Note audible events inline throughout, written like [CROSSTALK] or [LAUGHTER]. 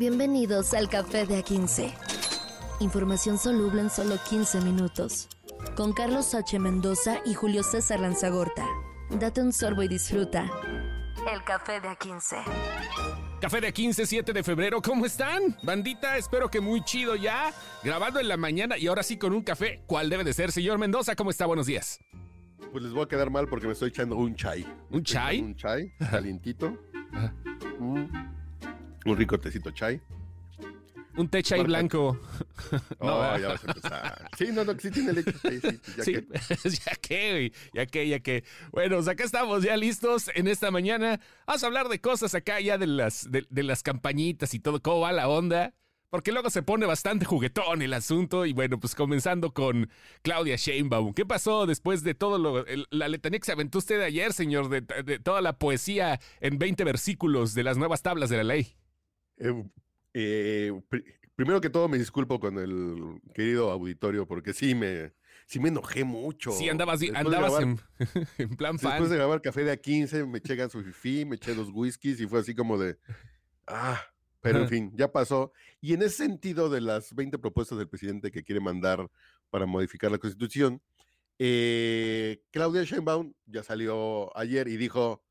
Bienvenidos al Café de A15. Información soluble en solo 15 minutos. Con Carlos H. Mendoza y Julio César Lanzagorta. Date un sorbo y disfruta. El Café de A15. Café de 15, 7 de febrero, ¿cómo están? Bandita, espero que muy chido ya. Grabando en la mañana y ahora sí con un café. ¿Cuál debe de ser, señor Mendoza? ¿Cómo está? Buenos días. Pues les voy a quedar mal porque me estoy echando un chai. ¿Un chai? Un chai calientito. [LAUGHS] Mm. Un rico tecito chai. Un té chai blanco. [LAUGHS] No, ya vas a empezar. Sí, no, no, sí tiene leche. Sí, sí, ya Sí, que- [LAUGHS] ya que, güey, ya que, ya que. Bueno, pues acá estamos ya listos en esta mañana. Vamos a hablar de cosas acá ya de las, de, de las campañitas y todo, cómo va la onda. Porque luego se pone bastante juguetón el asunto. Y bueno, pues comenzando con Claudia Sheinbaum. ¿Qué pasó después de todo lo, el- la letanía que se aventó usted ayer, señor? De, de toda la poesía en 20 versículos de las nuevas tablas de la ley. Eh, eh, pri- primero que todo me disculpo con el querido auditorio porque sí me, sí me enojé mucho. Sí, andabas, andabas grabar- en, [LAUGHS] en plan fan. Después de grabar Café de A15 me eché su fifi, me eché los whiskies y fue así como de, ah, pero en fin, ya pasó. Y en ese sentido de las 20 propuestas del presidente que quiere mandar para modificar la constitución, eh, Claudia Sheinbaum ya salió ayer y dijo,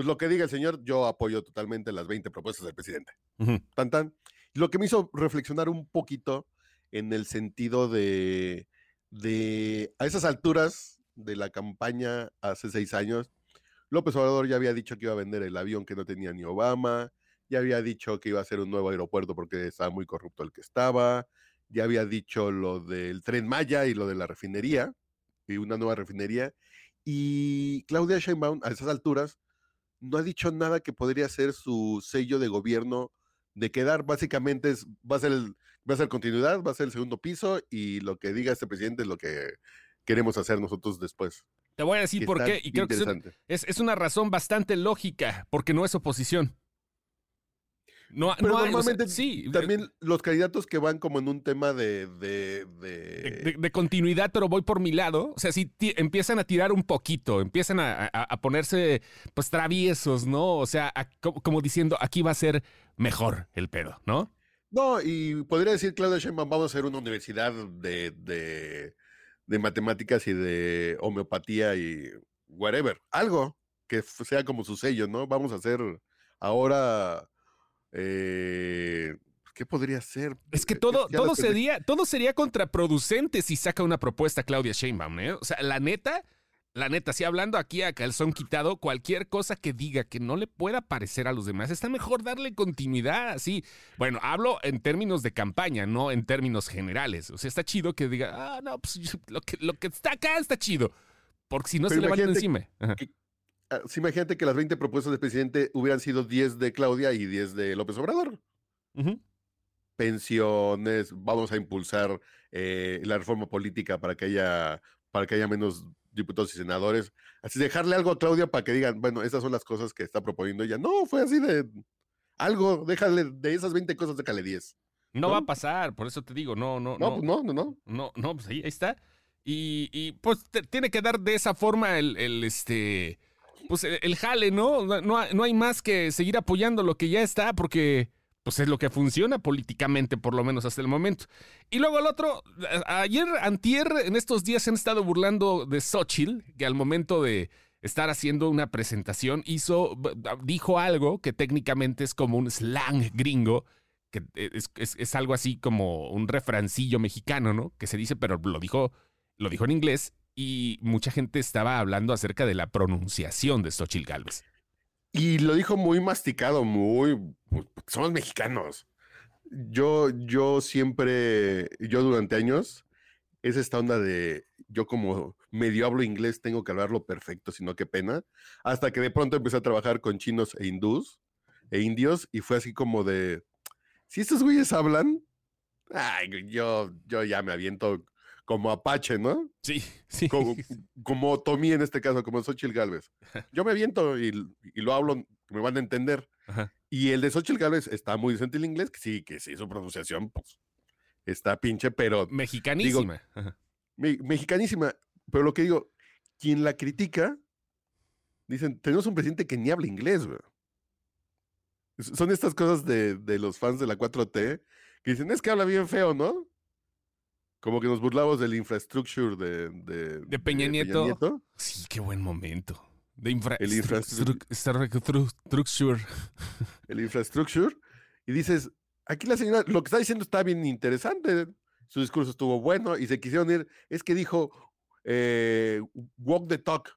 pues lo que diga el señor, yo apoyo totalmente las 20 propuestas del presidente. Ujú. Tan tan. Lo que me hizo reflexionar un poquito en el sentido de, de a esas alturas de la campaña hace seis años, López Obrador ya había dicho que iba a vender el avión que no tenía ni Obama, ya había dicho que iba a hacer un nuevo aeropuerto porque estaba muy corrupto el que estaba, ya había dicho lo del tren Maya y lo de la refinería, y una nueva refinería, y Claudia Sheinbaum a esas alturas no ha dicho nada que podría ser su sello de gobierno de quedar básicamente es, va a ser el, va a ser continuidad, va a ser el segundo piso y lo que diga este presidente es lo que queremos hacer nosotros después. Te voy a decir por qué. Y creo que es, es una razón bastante lógica, porque no es oposición. No, Pero no hay, o sea, normalmente sí, de- También los candidatos que van como en un tema de, de, de- de, de- de continuidad, pero voy por mi lado. O sea, si ti- empiezan a tirar un poquito, empiezan a, a- a ponerse pues traviesos, ¿no? O sea, a- como diciendo, aquí va a ser mejor el pedo, ¿no? No, y podría decir Claudia Sheinbaum, vamos a hacer una universidad de, de, de matemáticas y de homeopatía y whatever, algo que sea como su sello, ¿no? Vamos a hacer ahora, eh, ¿qué podría ser? Es que Eh, todo, ya todo sería, todo sería contraproducente si saca una propuesta Claudia Sheinbaum, ¿eh? O sea, la neta, la neta, si hablando aquí a calzón quitado, cualquier cosa que diga que no le pueda parecer a los demás, está mejor darle continuidad, así. Bueno, hablo en términos de campaña, no en términos generales. O sea, está chido que diga, ah, no, pues [LAUGHS] lo que, lo que está acá está chido. Porque si no Pero se le van encima. Ajá. Sí, imagínate que las 20 propuestas del presidente hubieran sido 10 de Claudia y 10 de López Obrador. Pensiones, vamos a impulsar eh, la reforma política para que haya para que haya menos diputados y senadores. Así dejarle algo a Claudia para que digan, bueno, esas son las cosas que está proponiendo ella. No, fue así de algo, déjale de esas 20 cosas, déjale 10. No, ¿No? va a pasar, por eso te digo, no, no, No, no. pues no, no, no. No, no, pues ahí, ahí está. Y, y, pues te- tiene que dar de esa forma el, el, este, pues el, el jale, ¿no? No, no hay- más que seguir apoyando lo que ya está porque pues es lo que funciona políticamente, por lo menos hasta el momento. Y luego el otro, ayer, antier, en estos días se han estado burlando de Xochitl, que al momento de estar haciendo una presentación hizo, dijo algo que técnicamente es como un slang gringo, que es, es- es algo así como un refrancillo mexicano, ¿no? Que se dice, pero lo dijo, lo dijo en inglés y mucha gente estaba hablando acerca de la pronunciación de Xochitl Galvez. Y lo dijo muy masticado, muy, pues, porque somos mexicanos. Yo, yo siempre, yo durante años, es esta onda de, yo como medio hablo inglés, tengo que hablarlo perfecto, sino qué pena. Hasta que de pronto empecé a trabajar con chinos e hindús, e indios, y fue así como de, si estos güeyes hablan, ay, yo, yo ya me aviento como Apache, ¿no? Sí, [LAUGHS] sí. Como, como Tommy en este caso, como Xochitl Galvez. Yo me aviento y, y lo hablo, me van a entender. Ajá. Y el de Xochitl Galvez está muy decente el inglés, que sí, que sí, su pronunciación, pues, está pinche, pero Mexicanísima. Me- mexicanísima. Pero lo que digo, quien la critica, dicen, tenemos un presidente que ni habla inglés, güey. son estas cosas de, de los fans de la 4T que dicen, es que habla bien feo, ¿no? Como que nos burlamos del infrastructure de, de, De Peña Nieto. Sí, qué buen momento. De infra El infrastructure. El infrastructure. Y dices, aquí la señora, lo que está diciendo está bien interesante. Su discurso estuvo bueno y se quisieron ir. Es que dijo, eh, walk the talk.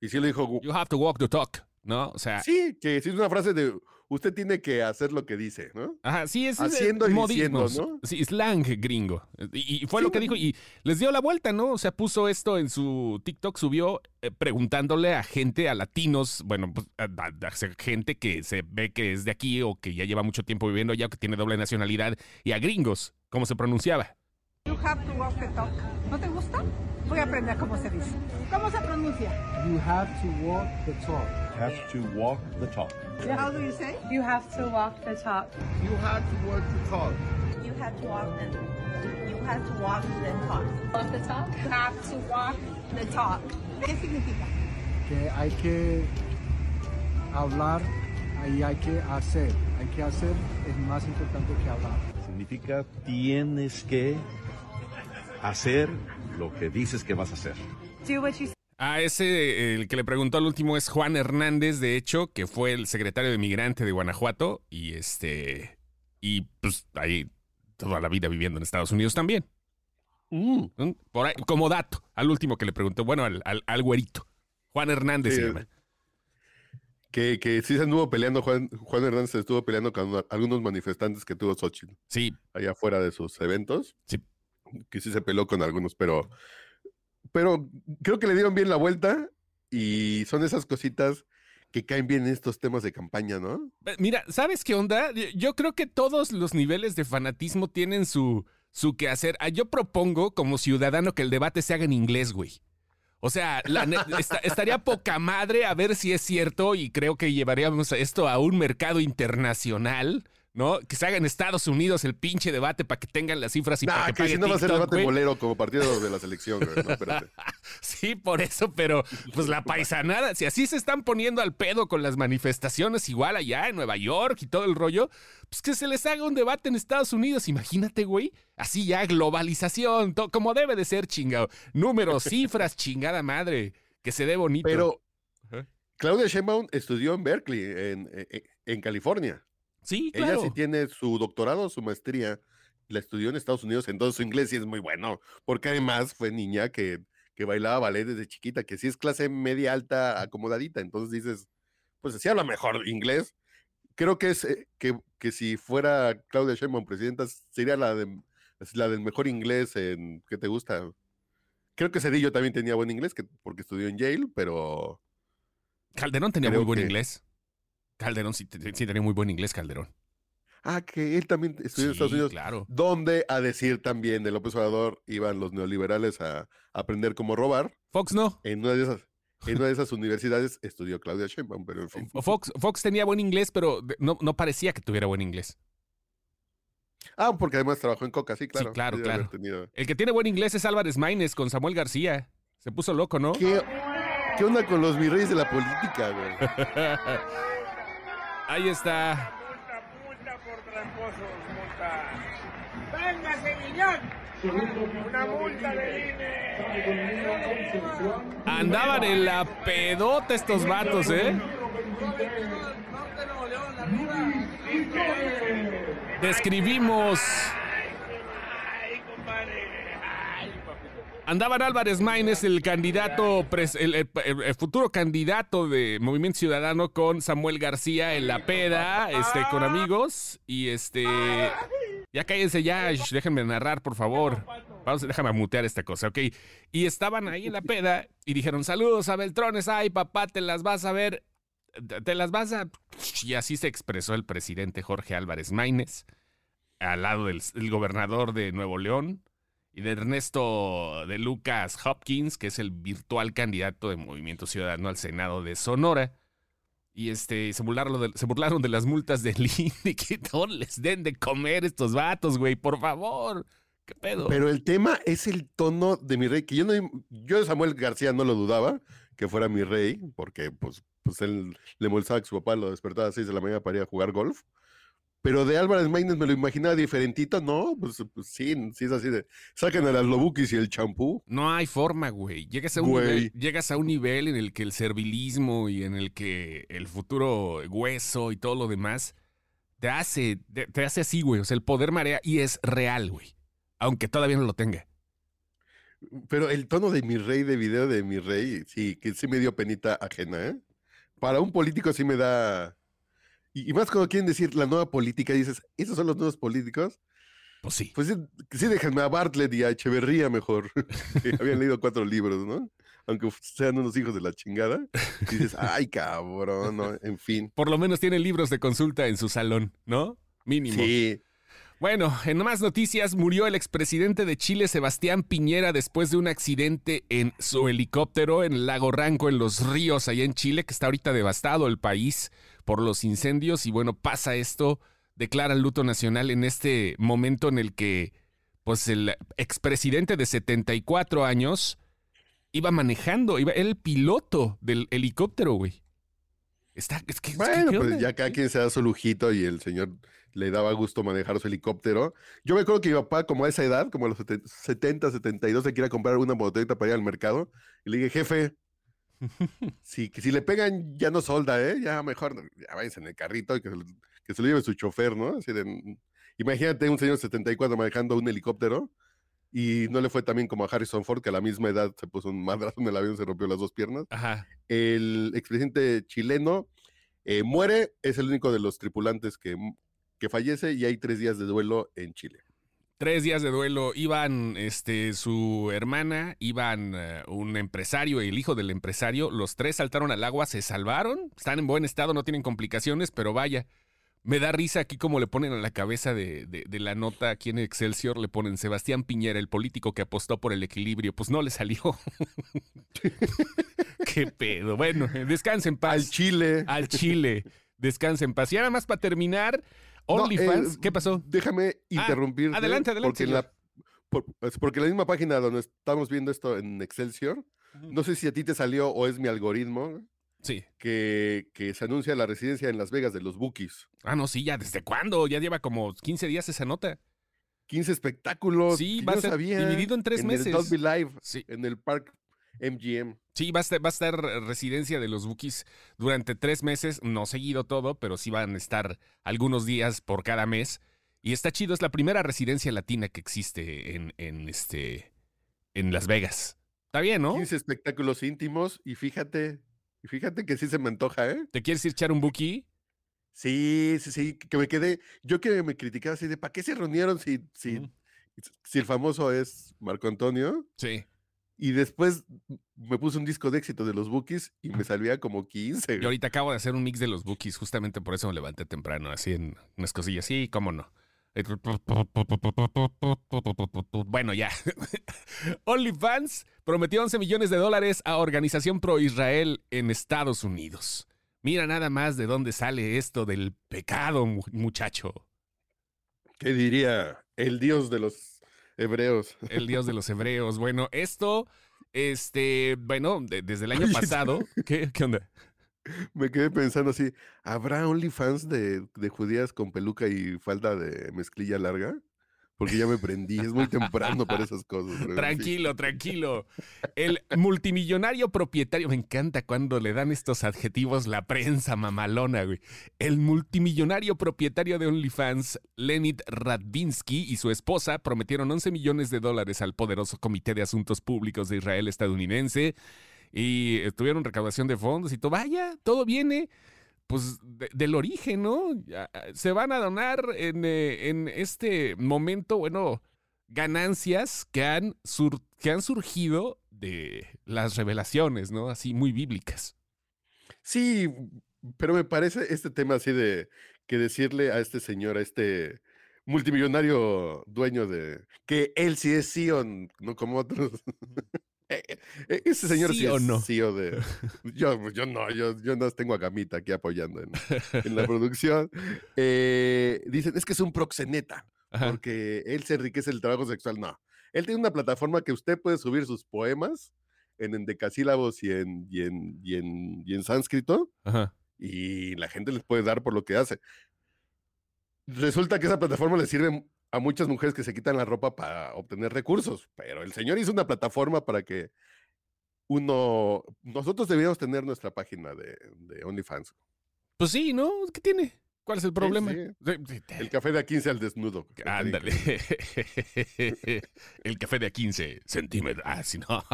Y sí le dijo, You have to walk the talk, ¿no? O sea, sí, que sí es una frase de, usted tiene que hacer lo que dice, ¿no? Ajá, sí, es Haciendo y modismos. diciendo, ¿no? Sí, slang gringo. Y, y fue Sí, lo que dijo y les dio la vuelta, ¿no? O sea, puso esto en su TikTok, subió eh, preguntándole a gente, a latinos, bueno, pues, a, a- a gente que se ve que es de aquí o que ya lleva mucho tiempo viviendo allá o que tiene doble nacionalidad y a gringos, cómo se pronunciaba. You have to walk the talk. ¿No te gusta? Voy a aprender cómo se dice. ¿Cómo se pronuncia? You have to walk the talk. have to walk the talk. How do you say? You have to walk the talk. You have to walk the talk. You have to walk and you have to walk then talk. Walk the talk? You have to walk the talk. ¿Qué significa? Que hay que hablar y hay que hacer. Hay que hacer es más importante que hablar. Significa tienes que hacer lo que dices que vas a hacer. Do what you A ese, el que le preguntó al último es Juan Hernández, de hecho, que fue el secretario de Migrante de Guanajuato y este, y pues ahí toda la vida viviendo en Estados Unidos también. Mm. Por ahí, como dato, al último que le preguntó, bueno, al, al, al güerito. Juan Hernández Sí, se llama. Que, que sí se anduvo peleando, Juan, Juan Hernández se estuvo peleando con una- algunos manifestantes que tuvo Xochitl Sí, allá afuera de sus eventos. Sí. Que sí se peleó con algunos, pero, pero creo que le dieron bien la vuelta y son esas cositas que caen bien en estos temas de campaña, ¿no? Mira, ¿sabes qué onda? Yo- creo que todos los niveles de fanatismo tienen su, su quehacer. Ah, Yo propongo como ciudadano que el debate se haga en inglés, güey. O sea, la [LAUGHS] estaría poca madre a ver si es cierto y creo que llevaríamos esto a un mercado internacional, ¿no? Que se haga en Estados Unidos el pinche debate para que tengan las cifras y para Nah, que que pague si no va a ser debate bolero como [LAUGHS] partido de la selección, güey. No, espérate. [LAUGHS] Sí, por eso, pero pues la paisanada, si así se están poniendo al pedo con las manifestaciones igual allá en Nueva York y todo el rollo, pues que se les haga un debate en Estados Unidos, imagínate, güey. Así ya, globalización, to- como debe de ser, chingado. Números, [LAUGHS] cifras, chingada madre, que se dé bonito. Pero. Claudia Sheinbaum estudió en Berkeley, en, en- en California. Sí, Ella claro. sí tiene su doctorado, su maestría, la estudió en Estados Unidos, entonces su inglés sí es muy bueno, porque además fue niña que, que bailaba ballet desde chiquita, que sí es clase media alta acomodadita, entonces dices, pues sí habla mejor inglés. Creo que es eh, que, que si fuera Claudia Sheinbaum presidenta, sería la de la del mejor inglés en ¿qué te gusta? Creo que Cedillo también tenía buen inglés, que, porque estudió en Yale, pero Calderón tenía muy buen que- inglés. Calderón sí, te- sí tenía muy buen inglés, Calderón. ah, que él también estudió en Estados Sí, Unidos. claro. donde a decir también de López Obrador iban los neoliberales a aprender cómo robar. Fox no. En una de esas, en una de esas [LAUGHS] universidades estudió Claudia Sheinbaum, pero en fin. Fox, Fox tenía buen inglés, pero no, no parecía que tuviera buen inglés. Ah, porque además trabajó en Coca, sí, claro. claro, haber claro. tenido- El que tiene buen inglés es Álvarez Maínez con Samuel García. Se puso loco, ¿no? ¿Qué, qué onda con los virreyes de la política, güey? [LAUGHS] Ahí está. Andaban en la pedota estos vatos, ¿eh? Describimos. Andaban Álvarez Maínez, el candidato, el, futuro candidato de Movimiento Ciudadano con Samuel García en la peda, este, con amigos. Y este. Ya cállense ya, déjenme narrar, por favor. Vamos, déjame mutear esta cosa, ¿ok? Y estaban ahí en la peda y dijeron: Saludos a Beltrones, ay papá, te las vas a ver. Te- las vas a. Y así se expresó el presidente Jorge Álvarez Maínez, al lado del el gobernador de Nuevo León y de Ernesto de Lucas Hopkins, que es el virtual candidato de Movimiento Ciudadano al Senado de Sonora. Y este, se burlaron de, se burlaron de las multas del [LAUGHS] INE, que no les den de comer estos vatos, güey, por favor. ¿Qué pedo? Pero el tema es el tono de mi rey, que yo no, yo de Samuel García no lo dudaba que fuera mi rey, porque pues pues él le molestaba que su papá lo despertaba a las 6 de la mañana para ir a jugar golf. Pero de Álvarez Maínez me lo imaginaba diferentito, ¿no? Pues, pues sí, sí es así de, sacan a las lobukis y el champú. No hay forma, güey. Llegas a, un Güey. nivel, llegas a un nivel en el que el servilismo y en el que el futuro hueso y todo lo demás te hace, te, te hace así, güey. O sea, el poder marea y es real, güey. Aunque todavía no lo tenga. Pero el tono de mi rey, de video de mi rey, sí, que sí me dio penita ajena, ¿eh? Para un político sí me da... Y, y más cuando quieren decir la nueva política, dices, ¿esos son los nuevos políticos? Pues sí. Pues sí, sí déjenme a Bartlett y a Echeverría mejor. [LAUGHS] Habían leído cuatro libros, ¿no? Aunque sean unos hijos de la chingada. Y dices, [LAUGHS] ay, cabrón, ¿no? En fin. Por lo menos tiene libros de consulta en su salón, ¿no? Mínimo. Sí. Bueno, en más noticias, murió el expresidente de Chile, Sebastián Piñera, después de un accidente en su helicóptero en el lago Ranco, en los ríos, allá en Chile, que está ahorita devastado el país por los incendios. Y bueno, pasa esto, declara el luto nacional en este momento en el que, pues, el expresidente de 74 años iba manejando, iba el piloto del helicóptero, güey. Está, es que, es que, Bueno, ¿qué pues ya cada quien se da su lujito y el señor le daba gusto manejar su helicóptero. Yo me acuerdo que mi papá, como a esa edad, como a los seten- 70, 72, se quiere comprar una motocicleta para ir al mercado. Y le dije, jefe, [LAUGHS] si, que si le pegan, ya no solda, ¿eh? Ya mejor, ya váyanse en el carrito y que se, lo- que se lo lleve su chofer, ¿no? Así de, mm, imagínate un señor de 74 manejando un helicóptero y no le fue tan bien como a Harrison Ford, que a la misma edad se puso un madrazo en el avión, se rompió las dos piernas Ajá. el expresidente chileno eh, muere, es el único de los tripulantes que, que fallece y hay tres días de duelo en Chile. Tres días de duelo. Iban este, su hermana, iban eh, un empresario y el hijo del empresario. Los tres saltaron al agua, se salvaron. Están en buen estado, no tienen complicaciones, pero vaya. Me da risa aquí como le ponen a la cabeza de, de- de la nota aquí en Excelsior, le ponen Sebastián Piñera, el político que apostó por el equilibrio. Pues no le salió. [LAUGHS] Qué pedo. Bueno, descansen en paz. Al Chile. Al Chile. Descansen en paz. Y ahora más para terminar, No, OnlyFans, eh, ¿qué pasó? Déjame Ah, interrumpirte. adelante, adelante, Porque en, la, por- porque en la misma página donde estamos viendo esto en Excelsior, no sé si a ti te salió o es mi algoritmo, Sí. que, que se anuncia la residencia en Las Vegas de los Bookies. Ah, no, sí, ya. ¿Desde cuándo? Ya lleva como 15 días esa nota. 15 espectáculos. Sí, va a ser sabía, dividido en tres el meses. Dolby Live, Sí. en el Park MGM. Sí, va a, estar, va a estar residencia de los Bookies durante tres meses, no seguido todo, pero sí van a estar algunos días por cada mes. Y está chido, es la primera residencia latina que existe en, en, este, en Las Vegas. Está bien, ¿no? 15 espectáculos íntimos y fíjate, y fíjate que sí se me antoja, ¿eh? ¿Te quieres ir a echar un Bookie? Sí, sí, sí, que me quedé, yo que me criticaba así de, ¿para qué se reunieron si, si, si el famoso es Marco Antonio? Sí. Y después me puse un disco de éxito de los Bookies y me salía como 15. Yo ahorita acabo de hacer un mix de los Bookies, justamente por eso me levanté temprano, así en unas cosillas. Sí, cómo no. Bueno, ya. OnlyFans prometió 11 millones de dólares a organización pro-Israel en Estados Unidos. Mira nada más de dónde sale esto del pecado, mu- muchacho. ¿Qué diría el dios de los hebreos? [LAUGHS] El dios de los hebreos. Bueno, esto, este, bueno, de- desde el año Oye, pasado. ¿Qué, qué onda? Me quedé pensando así, ¿habrá OnlyFans de, de judías con peluca y falda de mezclilla larga? Porque ya me prendí, es muy temprano para esas cosas. Tranquilo, tranquilo. El multimillonario propietario, me encanta cuando le dan estos adjetivos la prensa mamalona, güey. El multimillonario propietario de OnlyFans, Leonid Radvinsky, y su esposa prometieron 11 millones de dólares al poderoso Comité de Asuntos Públicos de Israel estadounidense y eh, tuvieron recaudación de fondos y todo. Vaya, todo viene pues de- del origen, ¿no? Ah, Se van a donar en, eh, en este momento, bueno, ganancias que han, sur- que han surgido de las revelaciones, ¿no? Así muy bíblicas. Sí, pero me parece este tema así de que decirle a este señor, a este multimillonario dueño de que él sí es CEO, no como otros. Eh, eh, Este señor sí, ¿Sí o no? CEO de. [LAUGHS] Yo, yo no, yo, yo no tengo a Gamita aquí apoyando en, en la [LAUGHS] producción. Eh, dicen, es que es un proxeneta, Ajá. porque él se enriquece el trabajo sexual. No, él tiene una plataforma que usted puede subir sus poemas en endecasílabos y en, y en, y en, y en sánscrito, Ajá. y la gente les puede dar por lo que hace. Resulta que esa plataforma le sirve a muchas mujeres que se quitan la ropa para obtener recursos, pero el señor hizo una plataforma para que uno, nosotros deberíamos tener nuestra página de, de OnlyFans. Pues sí, ¿no? ¿Qué tiene? ¿Cuál es el problema? sí. Sí, sí, El café de a 15 al desnudo. Ándale. El café de a 15 centímetros. Ah, sí, no. [LAUGHS]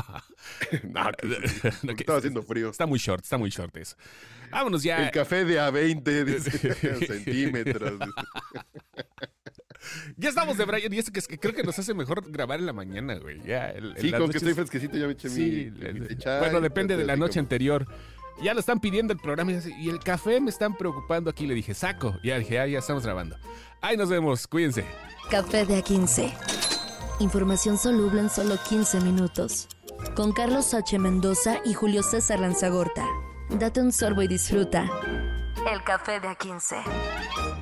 No, que- [LAUGHS] No, que- estaba haciendo frío. Está muy short, está muy short eso. Vámonos ya. El café de a 20 [LAUGHS] dice, centímetros. Ya estamos de Brian y eso que, es que creo que nos hace mejor grabar en la mañana, güey. Ya, el- Sí, con que estoy fresquecito ya me eché Sí, mi, le- mi chai, bueno, depende de la noche como- anterior. Ya lo están pidiendo el programa y, y el café me están preocupando aquí. Le dije, saco. Ya dije, ah, ya estamos grabando. Ahí nos vemos, cuídense. Café de A15. Información soluble en solo 15 minutos. Con Carlos H. Mendoza y Julio César Lanzagorta. Date un sorbo y disfruta. El café de A15.